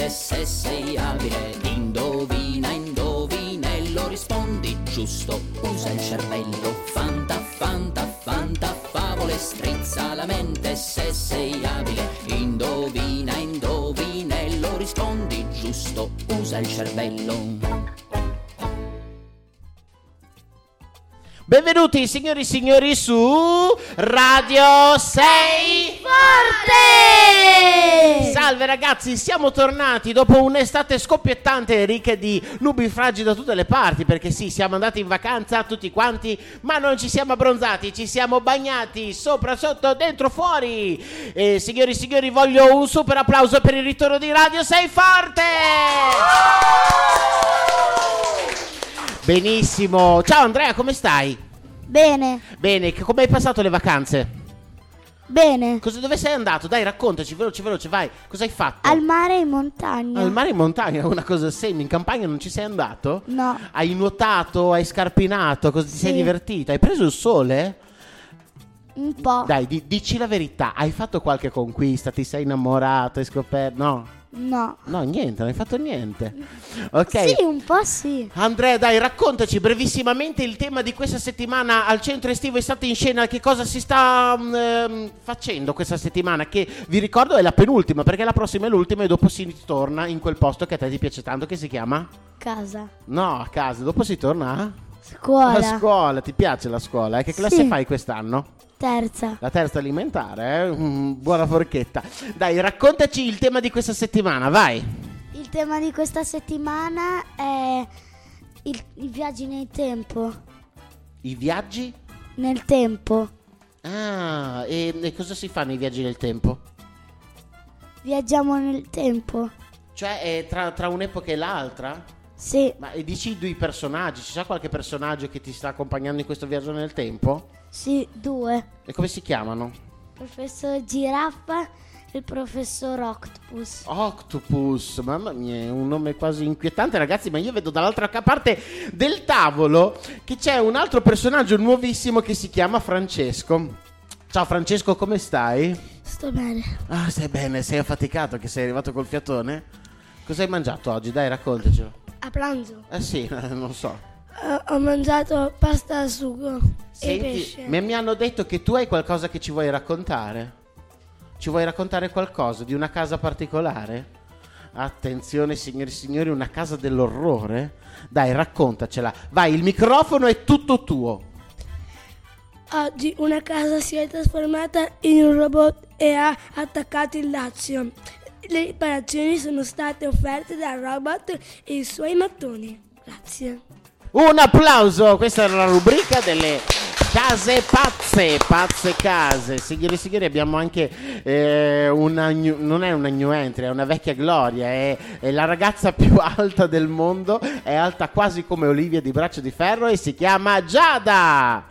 mente se sei abile. Indovina, indovinello, rispondi giusto, usa il cervello. Fanta, fanta, fanta, favole, strizza la mente se sei abile. Indovina, indovinello, rispondi giusto, usa il cervello. Benvenuti signori e signori su Radio 6 Forte! Salve ragazzi, siamo tornati dopo un'estate scoppiettante ricca di nubifragi da tutte le parti perché sì, siamo andati in vacanza tutti quanti, ma non ci siamo abbronzati, ci siamo bagnati sopra, sotto, dentro, fuori. E signori e signori, voglio un super applauso per il ritorno di Radio 6 Forte! Benissimo. Ciao Andrea, come stai? Bene, Bene, come hai passato le vacanze? Bene. Cosa, dove sei andato? Dai, raccontaci, veloce, veloce, vai. Cosa hai fatto? Al mare in montagna. Al mare in montagna, una cosa semi, in campagna non ci sei andato? No, Hai nuotato, hai scarpinato, cosa ti sei divertita? Hai preso il sole? un po'. Dai, di- dici la verità, hai fatto qualche conquista, ti sei innamorato, hai scoperto... No, No. no, niente, non hai fatto niente. Ok. Sì, un po' sì. Andrea, dai, raccontaci brevissimamente il tema di questa settimana al centro estivo Estate in Scena. Che cosa si sta ehm, facendo questa settimana? Che vi ricordo è la penultima, perché la prossima è l'ultima e dopo si torna in quel posto che a te ti piace tanto, che si chiama? Casa. No, a casa. Dopo si torna a? Scuola. A scuola. Ti piace la scuola? eh? Che classe Sì. fai quest'anno? Terza. La terza alimentare, eh? Mm, buona forchetta. Dai, raccontaci il tema di questa settimana, vai. Il tema di questa settimana è il- i viaggi nel tempo. I viaggi? Nel tempo. Ah, e, e cosa si fa nei viaggi nel tempo? Viaggiamo nel tempo. Cioè, è tra, tra un'epoca e l'altra? Sì, Ma e dici due personaggi? Ci sa qualche personaggio che ti sta accompagnando in questo viaggio nel tempo? Sì, due. E come si chiamano? Professor Giraffa e il professor Octopus. Octopus, mamma mia, è un nome quasi inquietante, ragazzi. Ma io vedo dall'altra parte del tavolo che c'è un altro personaggio nuovissimo che si chiama Francesco. Ciao Francesco, come stai? Sto bene. Ah, stai bene, sei affaticato che sei arrivato col fiatone? Cosa hai mangiato oggi? Dai, raccontacelo. A pranzo Eh sì, non so. Ho mangiato pasta al sugo Senti, mi, mi hanno detto che tu hai qualcosa che ci vuoi raccontare. Ci vuoi raccontare qualcosa di una casa particolare? Attenzione, signori e signori, una casa dell'orrore? Dai, raccontacela. Vai, il microfono è tutto tuo. Oggi una casa si è trasformata in un robot e ha attaccato il Lazio. Le riparazioni sono state offerte dal robot e i suoi mattoni. Grazie. Un applauso! Questa era la rubrica delle case pazze, pazze case. Signori e signori, abbiamo anche eh, una new- non è una new entry, è una vecchia gloria. È, è la ragazza più alta del mondo, è alta quasi come Olivia di Braccio di Ferro e si chiama Giada.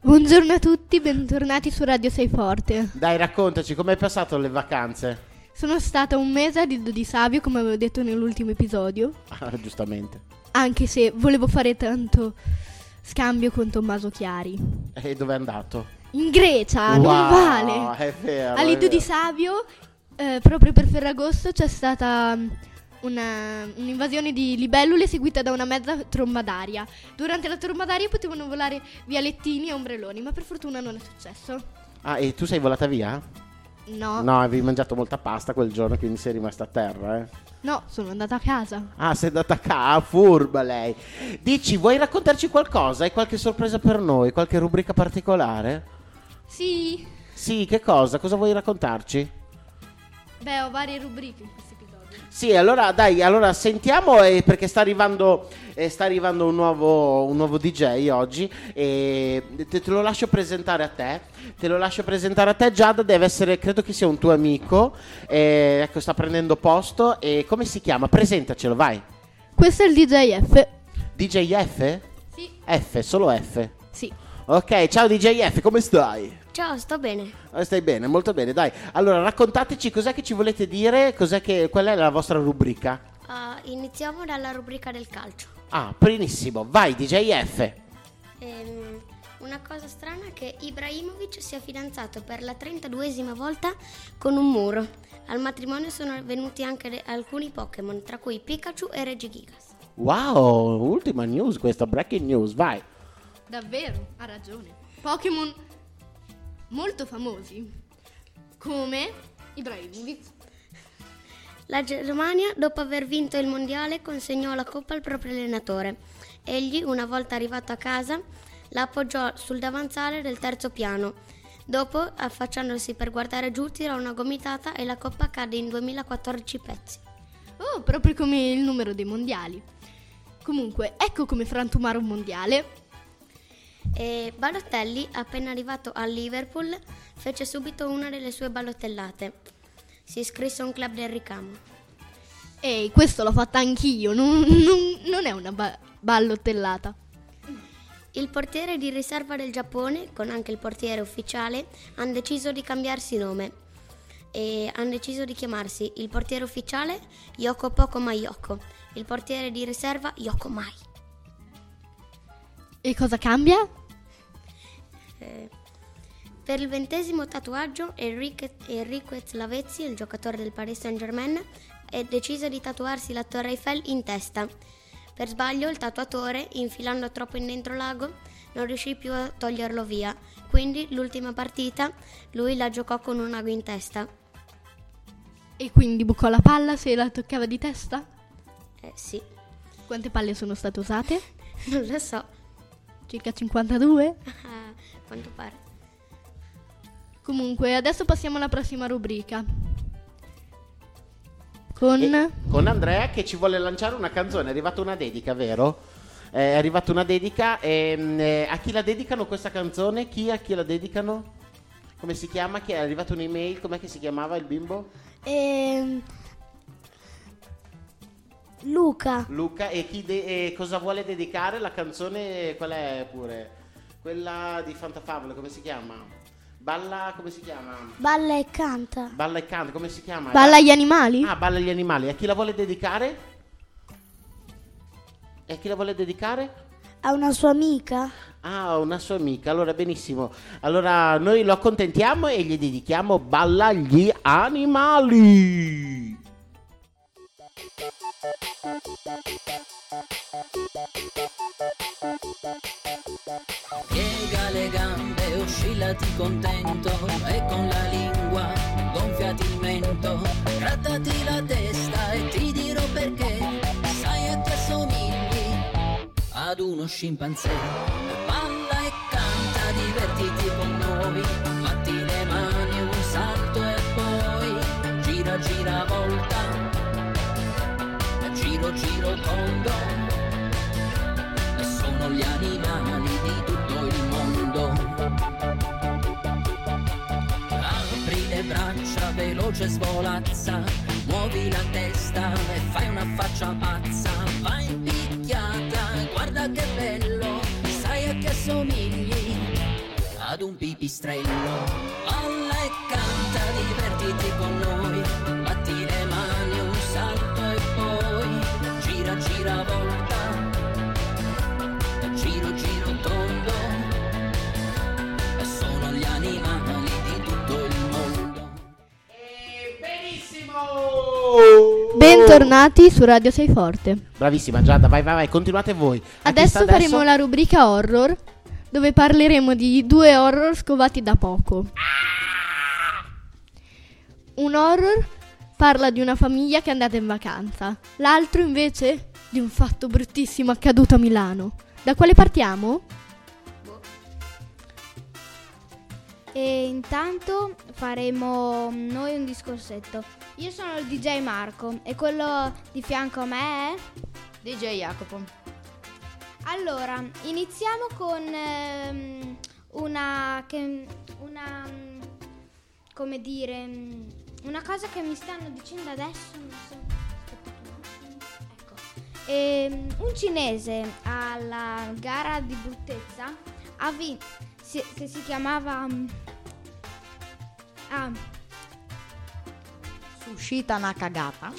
Buongiorno a tutti, bentornati su Radio Sei Forte. Dai, raccontaci come hai passato le vacanze. Sono stata un mese a Lido di Savio, come avevo detto nell'ultimo episodio, Ah, giustamente. Anche se volevo fare tanto scambio con Tommaso Chiari. E dove è andato? In Grecia, Wow, non vale. È vero. A è Lido di. Savio, eh, proprio per Ferragosto, c'è stata mm, una- un'invasione di libellule seguita da una mezza tromba d'aria. Durante la tromba d'aria potevano volare via lettini e ombrelloni, ma per fortuna non è successo. Ah, e tu sei volata via? No, no, No, avevi mangiato molta pasta quel giorno, quindi sei rimasta a terra, eh. sono andata a casa. Ah, sei andata a casa, furba lei. Dici, vuoi raccontarci qualcosa? Hai qualche sorpresa per noi? Qualche rubrica particolare? Sì, Sì, che cosa? Cosa vuoi raccontarci? beh, ho varie rubriche. Sì, allora dai, allora sentiamo eh, perché sta arrivando, eh, sta arrivando un, nuovo, un nuovo DJ oggi e te, te lo lascio presentare a te. Te lo lascio presentare a te, Giada, deve essere, credo che sia un tuo amico. eh, ecco, sta prendendo posto e come si chiama? Presentacelo, vai. Questo è il DJF. DJ F? Sì. F, solo F. Sì. Ok, ciao DJ F, come stai? Ciao, sto bene. Eh, Stai bene, molto bene, dai. Allora, raccontateci cos'è che ci volete dire, cos'è che, qual è la vostra rubrica? Ah, iniziamo dalla rubrica del calcio. Ah, benissimo, vai DJ F. Ehm, Una cosa strana è che Ibrahimovic si è fidanzato per la 32esima volta con un muro. Al matrimonio sono venuti anche le- alcuni Pokémon, tra cui Pikachu e Regigigas. Wow, ultima news questa, breaking news, vai. Davvero, ha ragione. Pokémon molto famosi, come Ibrahimovic. La Germania, dopo aver vinto il mondiale, consegnò la coppa al proprio allenatore. Egli, una volta arrivato a casa, la appoggiò sul davanzale del terzo piano. Dopo, affacciandosi per guardare giù, tirò una gomitata e la coppa cadde in 2014 pezzi. Oh, proprio come il numero dei mondiali. Comunque, ecco come frantumare un mondiale. E Balotelli, appena arrivato a Liverpool, fece subito una delle sue ballottellate. Si iscrisse a un club del ricamo. Ehi, questo l'ho fatta anch'io, non, non- non è una ba- ballottellata. Il portiere di riserva del Giappone, con anche il portiere ufficiale, hanno deciso di cambiarsi nome e hanno deciso di chiamarsi il portiere ufficiale Yoko Poko Mayoko, il portiere di riserva Yoko Mai. E cosa cambia? Eh, per il ventesimo tatuaggio Enrique, Enrico Lavezzi, il giocatore del Paris Saint Germain, è deciso di tatuarsi la Torre Eiffel in testa. Per sbaglio il tatuatore, infilando troppo in dentro l'ago, non riuscì più a toglierlo via. Quindi l'ultima partita lui la giocò con un ago in testa. E quindi bucò la palla se la toccava di testa? Eh sì, Quante palle sono state usate? non lo so. Circa 52? Ah, quanto pare. Comunque, adesso passiamo alla prossima rubrica. Con... E- con Andrea che ci vuole lanciare una canzone. È arrivata una dedica, vero? È arrivata una dedica. E, mm, eh, a chi la dedicano questa canzone? Chi a chi la dedicano? Come si chiama? Che è arrivata un'email? Com'è che si chiamava il bimbo? Ehm, Luca, Luca. E, chi de- e cosa vuole dedicare? La canzone qual è pure? Quella di Fantafabule, come si chiama? Balla, come si chiama? balla e canta. Balla e canta, come si chiama? Balla gli animali? Ah, Balla gli animali. A chi la vuole dedicare? E a chi la vuole dedicare? A una sua amica. Ah, una sua amica. Allora, benissimo. Allora, noi lo accontentiamo e gli dedichiamo Balla gli animali. Piega le gambe, oscillati contento e con la lingua gonfiati il mento. Grattati la testa e ti dirò perché sai a che somigli ad uno scimpanzé. Balla e canta, divertiti con noi, batti le mani, un salto e poi gira, gira, volta, giro, giro, tondo sono gli animali di tutto il mondo. Apri le braccia, veloce svolazza, muovi la testa e fai una faccia pazza. Vai in picchiata, guarda che bello, sai a che somigli ad un pipistrello. Balla e canta, divertiti con noi, gira, volta. Giro giro tondo sono gli animali di tutto il mondo. Benissimo! Bentornati su Radio Sei Forte. Bravissima Giada, vai vai vai, continuate voi. Adesso sta faremo la rubrica horror, dove parleremo di due horror scovati da poco. Un horror parla di una famiglia che è andata in vacanza, l'altro invece di un fatto bruttissimo accaduto a Milano. Da quale partiamo? E intanto faremo noi un discorsetto. Io sono il DJ Marco e quello di fianco a me è... DJ Jacopo. Allora, iniziamo con ehm, una, che, una, mm, come dire, mm, una cosa che mi stanno dicendo adesso, non so. Ehm, un cinese alla gara di bruttezza ha vinto, che si chiamava... mm, ah, Sushita Nakagata.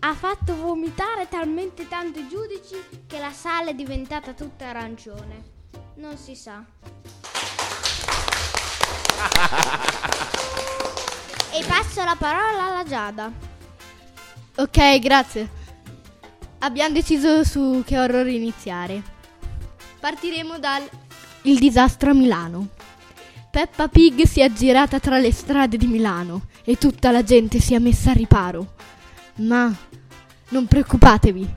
ha fatto vomitare talmente tanto i giudici che la sala è diventata tutta arancione. Non si sa. e passo la parola alla Giada. Ok, grazie. Abbiamo deciso su che horror iniziare. Partiremo dal Il disastro a Milano. Peppa Pig si è aggirata tra le strade di Milano e tutta la gente si è messa a riparo. Ma non preoccupatevi,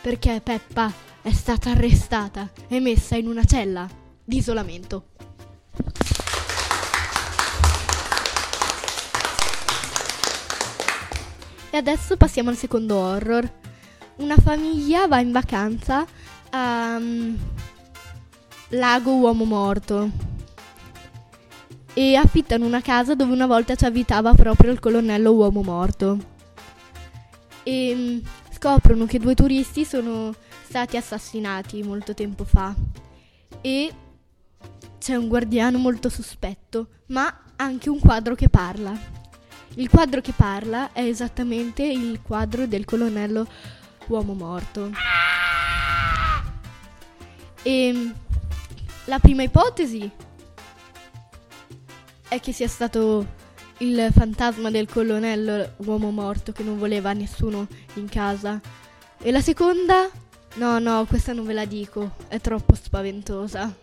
perché Peppa è stata arrestata e messa in una cella di isolamento. E adesso passiamo al secondo horror. Una famiglia va in vacanza a um, Lago Uomo Morto e affittano una casa dove una volta ci abitava proprio il colonnello Uomo Morto. E um, scoprono che due turisti sono stati assassinati molto tempo fa e c'è un guardiano molto sospetto, ma anche un quadro che parla. Il quadro che parla è esattamente il quadro del colonnello uomo morto. E la prima ipotesi è che sia stato il fantasma del colonnello uomo morto che non voleva nessuno in casa. E la seconda? No, no, questa non ve la dico, è troppo spaventosa.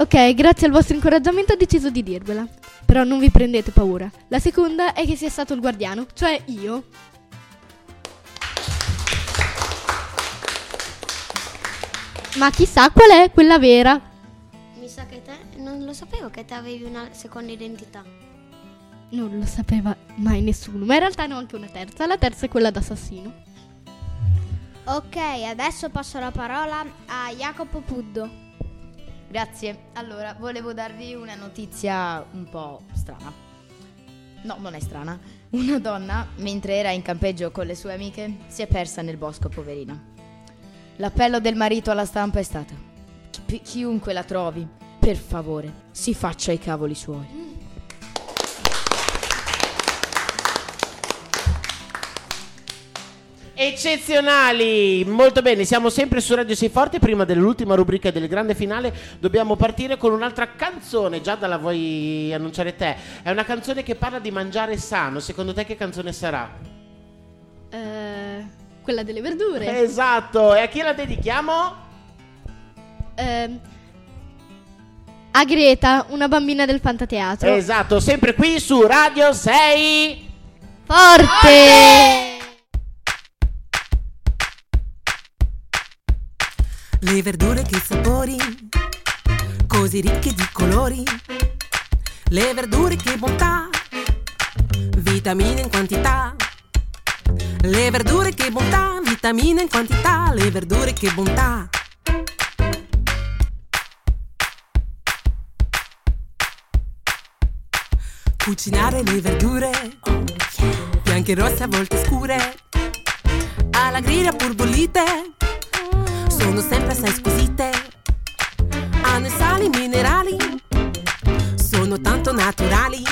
Ok, grazie al vostro incoraggiamento ho deciso di dirvela. Però non vi prendete paura. La seconda è che sia stato il guardiano, cioè io. Ma chissà qual è quella vera. Mi sa che te non lo sapevo che te avevi una seconda identità. Non lo sapeva mai nessuno, ma in realtà ne ho anche una terza. La terza è quella d'assassino. Ok, adesso passo la parola a Jacopo Puddo. Grazie. Allora, volevo darvi una notizia un po' strana. No, non è strana. Una donna, mentre era in campeggio con le sue amiche, si è persa nel bosco, poverina. L'appello del marito alla stampa è stato: chi- chiunque la trovi, per favore, si faccia i cavoli suoi. Eccezionali, molto bene, siamo sempre su Radio Sei Forte, prima dell'ultima rubrica del grande finale dobbiamo partire con un'altra canzone, Giada la vuoi annunciare te? È una canzone che parla di mangiare sano, secondo te che canzone sarà? Eh, quella delle verdure. Esatto, e a chi la dedichiamo? Ehm, a Greta, una bambina del fantateatro. Esatto, sempre qui su Radio 6 Forte! Le verdure che sapori, così ricche di colori. Le verdure che bontà, vitamine in quantità. Le verdure che bontà, vitamine in quantità. Le verdure che bontà. Cucinare le verdure, bianche rosse a volte scure. Alla griglia pur bollite sono sempre assai squisite. Hanno i sali minerali, sono tanto naturali.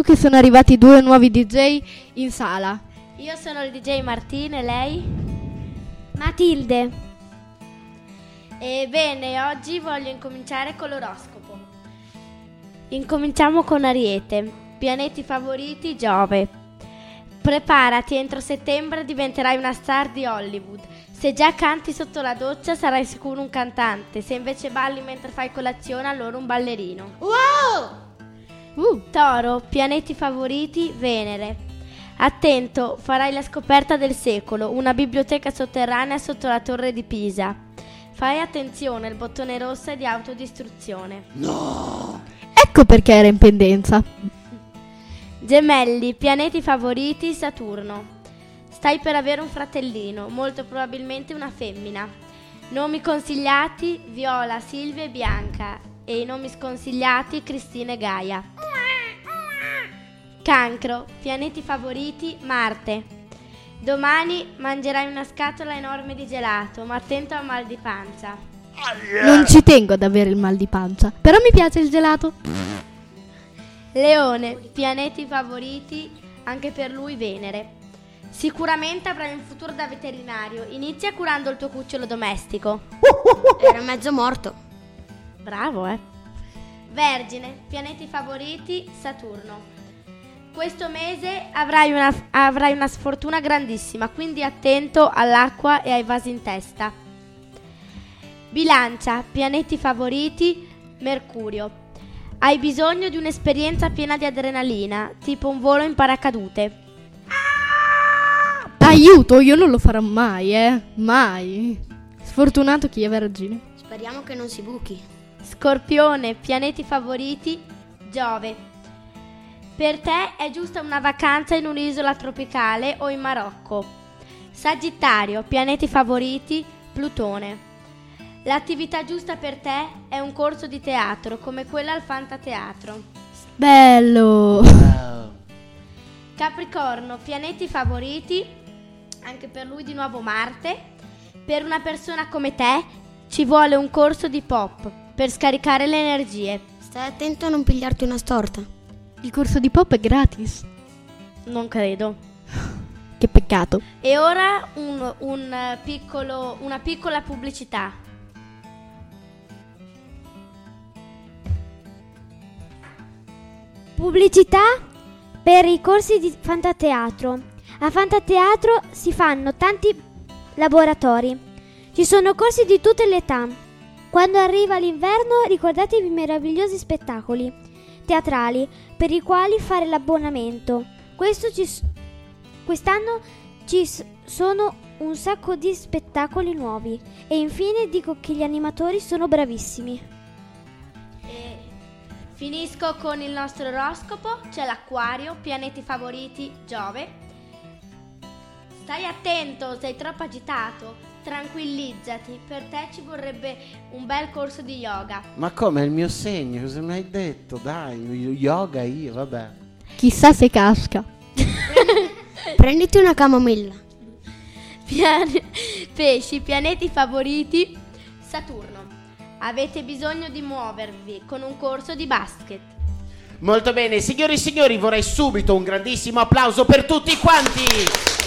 Ecco che sono arrivati due nuovi DJ in sala. Io sono il DJ Martine, lei? Matilde. Ebbene, oggi voglio incominciare con l'oroscopo. Incominciamo con Ariete. Pianeti favoriti Giove. Preparati, entro settembre diventerai una star di Hollywood. Se già canti sotto la doccia sarai sicuro un cantante, se invece balli mentre fai colazione allora un ballerino. Wow! Uh, Toro, pianeti favoriti Venere. Attento, farai la scoperta del secolo, una biblioteca sotterranea sotto la torre di Pisa. Fai attenzione, il bottone rosso è di autodistruzione. ecco perché era in pendenza. Gemelli, pianeti favoriti, Saturno. Stai per avere un fratellino, molto probabilmente una femmina. Nomi consigliati, Viola, Silvia e Bianca. E i nomi sconsigliati, Cristina e Gaia. Cancro, pianeti favoriti, Marte. Domani mangerai una scatola enorme di gelato, ma attento al mal di pancia. Non ci tengo ad avere il mal di pancia, però mi piace il gelato. Leone, pianeti favoriti, anche per lui Venere. Sicuramente avrai un futuro da veterinario. Inizia curando il tuo cucciolo domestico. Era mezzo morto. Bravo, eh. Vergine, pianeti favoriti, Saturno. Questo mese avrai una, avrai una sfortuna grandissima, quindi attento all'acqua e ai vasi in testa. Bilancia, pianeti favoriti, Mercurio. Hai bisogno di un'esperienza piena di adrenalina, tipo un volo in paracadute. Aiuto, io non lo farò mai, eh. Mai. Sfortunato chi è vergine. Speriamo che non si buchi. Scorpione, pianeti favoriti, Giove. Per te è giusta una vacanza in un'isola tropicale o in Marocco. Sagittario, pianeti favoriti, Plutone. L'attività giusta per te è un corso di teatro come quella al Fantateatro. Bello. Capricorno, pianeti favoriti, anche per lui di nuovo Marte. Per una persona come te ci vuole un corso di pop per scaricare le energie. Stai attento a non pigliarti una storta. Il corso di pop è gratis. Non credo. Che peccato. E ora un, un piccolo, una piccola pubblicità. Pubblicità per i corsi di Fantateatro. A Fantateatro si fanno tanti laboratori. Ci sono corsi di tutte le età. Quando arriva l'inverno ricordatevi i meravigliosi spettacoli teatrali per i quali fare l'abbonamento. Ci s- quest'anno ci s- sono un sacco di spettacoli nuovi e infine dico che gli animatori sono bravissimi. E finisco con il nostro oroscopo. C'è l'acquario, pianeti favoriti, Giove. Stai attento, sei troppo agitato. Tranquillizzati, per te ci vorrebbe un bel corso di yoga. Ma come è il mio segno? Cosa mi hai detto? Dai, yoga io, vabbè. Chissà se casca. Prenditi una camomilla. Pian- pesci, pianeti favoriti, Saturno. Avete bisogno di muovervi con un corso di basket. Molto bene, signori e signori, vorrei subito un grandissimo applauso per tutti quanti.